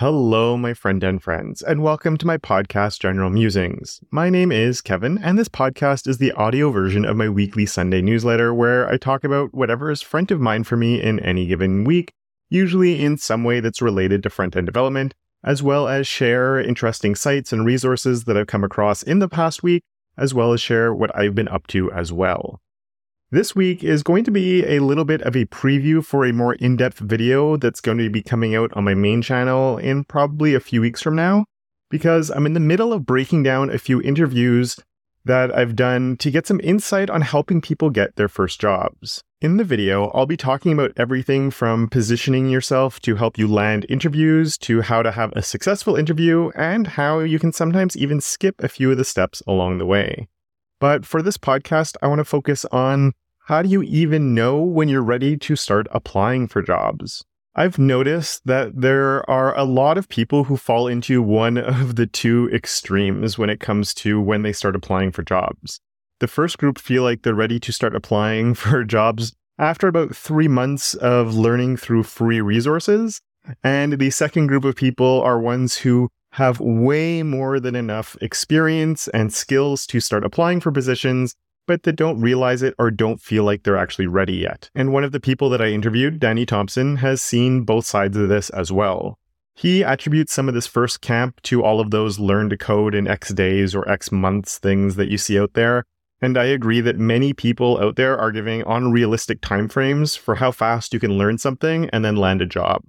Hello, my friend and friends, and welcome to my podcast, General Musings. My name is Kevin, and this podcast is the audio version of my weekly Sunday newsletter where I talk about whatever is front of mind for me in any given week, usually in some way that's related to front end development, as well as share interesting sites and resources that I've come across in the past week, as well as share what I've been up to as well. This week is going to be a little bit of a preview for a more in depth video that's going to be coming out on my main channel in probably a few weeks from now, because I'm in the middle of breaking down a few interviews that I've done to get some insight on helping people get their first jobs. In the video, I'll be talking about everything from positioning yourself to help you land interviews to how to have a successful interview and how you can sometimes even skip a few of the steps along the way. But for this podcast, I want to focus on how do you even know when you're ready to start applying for jobs? I've noticed that there are a lot of people who fall into one of the two extremes when it comes to when they start applying for jobs. The first group feel like they're ready to start applying for jobs after about three months of learning through free resources. And the second group of people are ones who have way more than enough experience and skills to start applying for positions, but that don't realize it or don't feel like they're actually ready yet. And one of the people that I interviewed, Danny Thompson, has seen both sides of this as well. He attributes some of this first camp to all of those learn to code in X days or X months things that you see out there. And I agree that many people out there are giving unrealistic timeframes for how fast you can learn something and then land a job.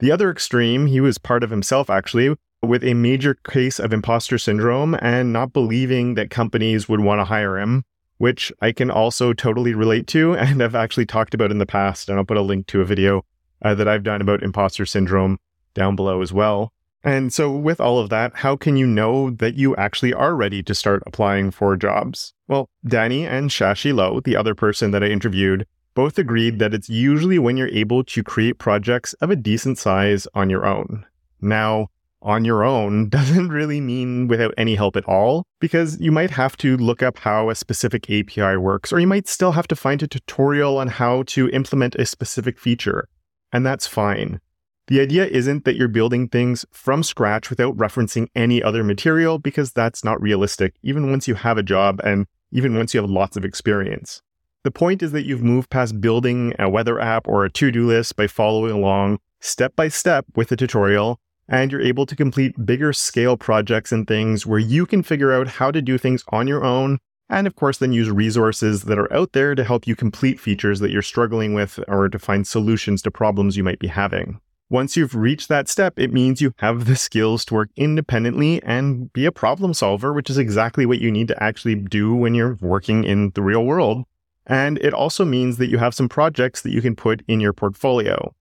The other extreme, he was part of himself actually, with a major case of imposter syndrome and not believing that companies would want to hire him, which I can also totally relate to and I've actually talked about in the past. And I'll put a link to a video uh, that I've done about imposter syndrome down below as well. And so, with all of that, how can you know that you actually are ready to start applying for jobs? Well, Danny and Shashi Lo, the other person that I interviewed, both agreed that it's usually when you're able to create projects of a decent size on your own. Now, on your own doesn't really mean without any help at all, because you might have to look up how a specific API works, or you might still have to find a tutorial on how to implement a specific feature. And that's fine. The idea isn't that you're building things from scratch without referencing any other material, because that's not realistic, even once you have a job and even once you have lots of experience. The point is that you've moved past building a weather app or a to do list by following along step by step with a tutorial, and you're able to complete bigger scale projects and things where you can figure out how to do things on your own. And of course, then use resources that are out there to help you complete features that you're struggling with or to find solutions to problems you might be having. Once you've reached that step, it means you have the skills to work independently and be a problem solver, which is exactly what you need to actually do when you're working in the real world. And it also means that you have some projects that you can put in your portfolio.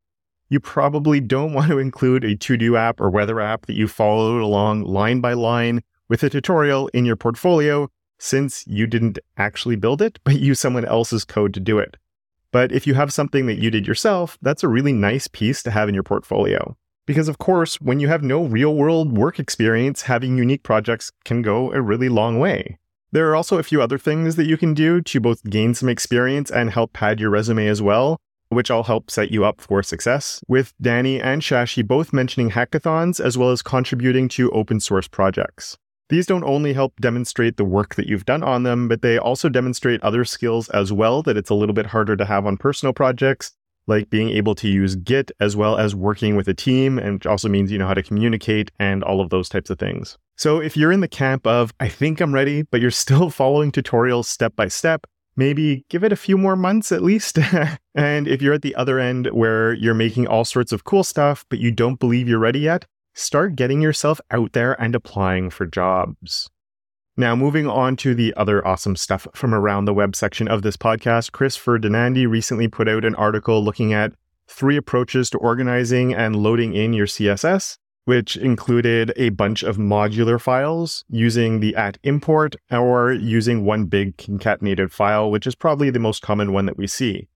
You probably don't want to include a to do app or weather app that you followed along line by line with a tutorial in your portfolio since you didn't actually build it, but use someone else's code to do it. But if you have something that you did yourself, that's a really nice piece to have in your portfolio. Because, of course, when you have no real world work experience, having unique projects can go a really long way. There are also a few other things that you can do to both gain some experience and help pad your resume as well, which all help set you up for success, with Danny and Shashi both mentioning hackathons as well as contributing to open source projects. These don't only help demonstrate the work that you've done on them, but they also demonstrate other skills as well that it's a little bit harder to have on personal projects, like being able to use Git as well as working with a team, and also means you know how to communicate and all of those types of things. So if you're in the camp of, I think I'm ready, but you're still following tutorials step by step, maybe give it a few more months at least. and if you're at the other end where you're making all sorts of cool stuff, but you don't believe you're ready yet, start getting yourself out there and applying for jobs. Now, moving on to the other awesome stuff from around the web section of this podcast, Chris Ferdinandi recently put out an article looking at three approaches to organizing and loading in your CSS, which included a bunch of modular files using the at import or using one big concatenated file, which is probably the most common one that we see.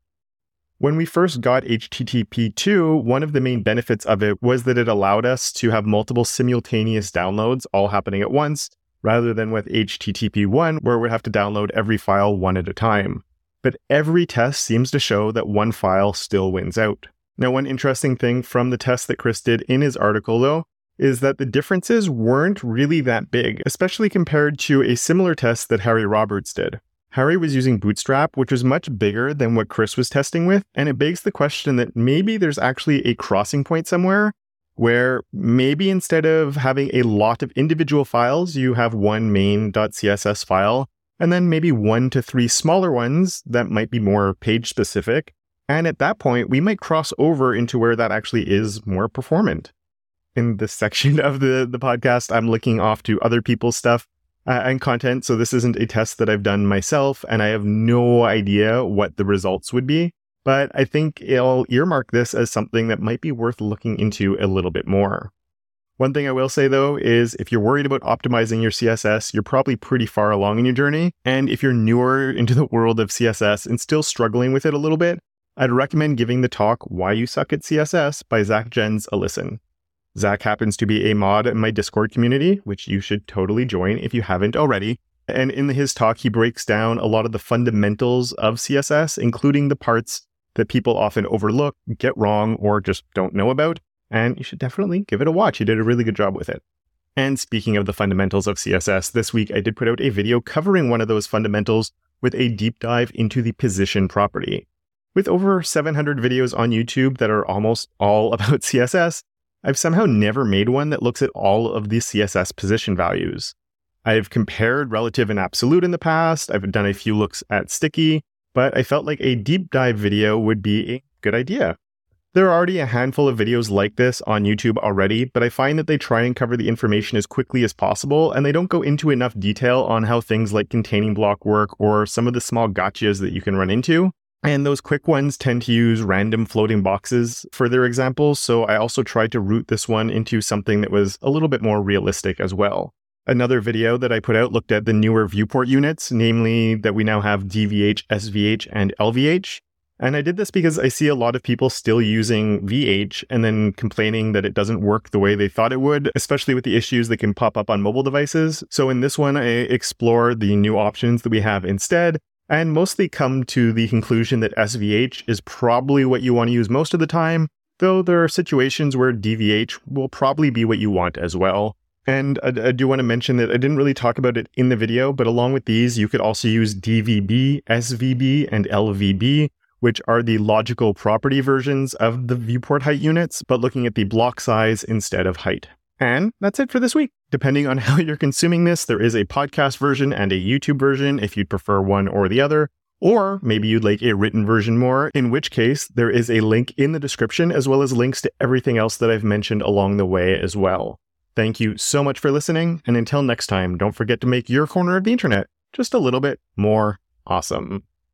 When we first got HTTP 2, one of the main benefits of it was that it allowed us to have multiple simultaneous downloads all happening at once, rather than with HTTP 1, where we'd have to download every file one at a time. But every test seems to show that one file still wins out. Now, one interesting thing from the test that Chris did in his article, though, is that the differences weren't really that big, especially compared to a similar test that Harry Roberts did. Harry was using Bootstrap, which was much bigger than what Chris was testing with, and it begs the question that maybe there's actually a crossing point somewhere where maybe instead of having a lot of individual files, you have one main.css file, and then maybe one to three smaller ones that might be more page specific. And at that point, we might cross over into where that actually is more performant. In this section of the, the podcast, I'm looking off to other people's stuff uh, and content. So this isn't a test that I've done myself, and I have no idea what the results would be. But I think I'll earmark this as something that might be worth looking into a little bit more. One thing I will say though is if you're worried about optimizing your CSS, you're probably pretty far along in your journey. And if you're newer into the world of CSS and still struggling with it a little bit, I'd recommend giving the talk Why You Suck at CSS by Zach Jensz a listen. Zach happens to be a mod in my Discord community, which you should totally join if you haven't already. And in his talk, he breaks down a lot of the fundamentals of CSS, including the parts that people often overlook, get wrong, or just don't know about. And you should definitely give it a watch. He did a really good job with it. And speaking of the fundamentals of CSS, this week I did put out a video covering one of those fundamentals with a deep dive into the position property. With over 700 videos on YouTube that are almost all about CSS, I've somehow never made one that looks at all of the CSS position values. I've compared relative and absolute in the past, I've done a few looks at sticky, but I felt like a deep dive video would be a good idea. There are already a handful of videos like this on YouTube already, but I find that they try and cover the information as quickly as possible, and they don't go into enough detail on how things like containing block work or some of the small gotchas that you can run into. And those quick ones tend to use random floating boxes for their examples, so I also tried to root this one into something that was a little bit more realistic as well. Another video that I put out looked at the newer viewport units, namely that we now have DVH, SVH, and LVH. And I did this because I see a lot of people still using VH and then complaining that it doesn't work the way they thought it would, especially with the issues that can pop up on mobile devices. So in this one, I explore the new options that we have instead and mostly come to the conclusion that SVH is probably what you want to use most of the time, though there are situations where DVH will probably be what you want as well. And I, I, do want to mention that I didn't really talk about it in the video, but along with these, you could also use DVB, SVB, and LVB, which are the logical property versions of the viewport height units, but looking at the block size instead of height. And that's it for this week. Depending on how you're consuming this, there is a podcast version and a YouTube version if you'd prefer one or the other. Or maybe you'd like a written version more, in which case there is a link in the description as well as links to everything else that I've mentioned along the way as well. Thank you so much for listening, and until next time, don't forget to make your corner of the internet just a little bit more awesome.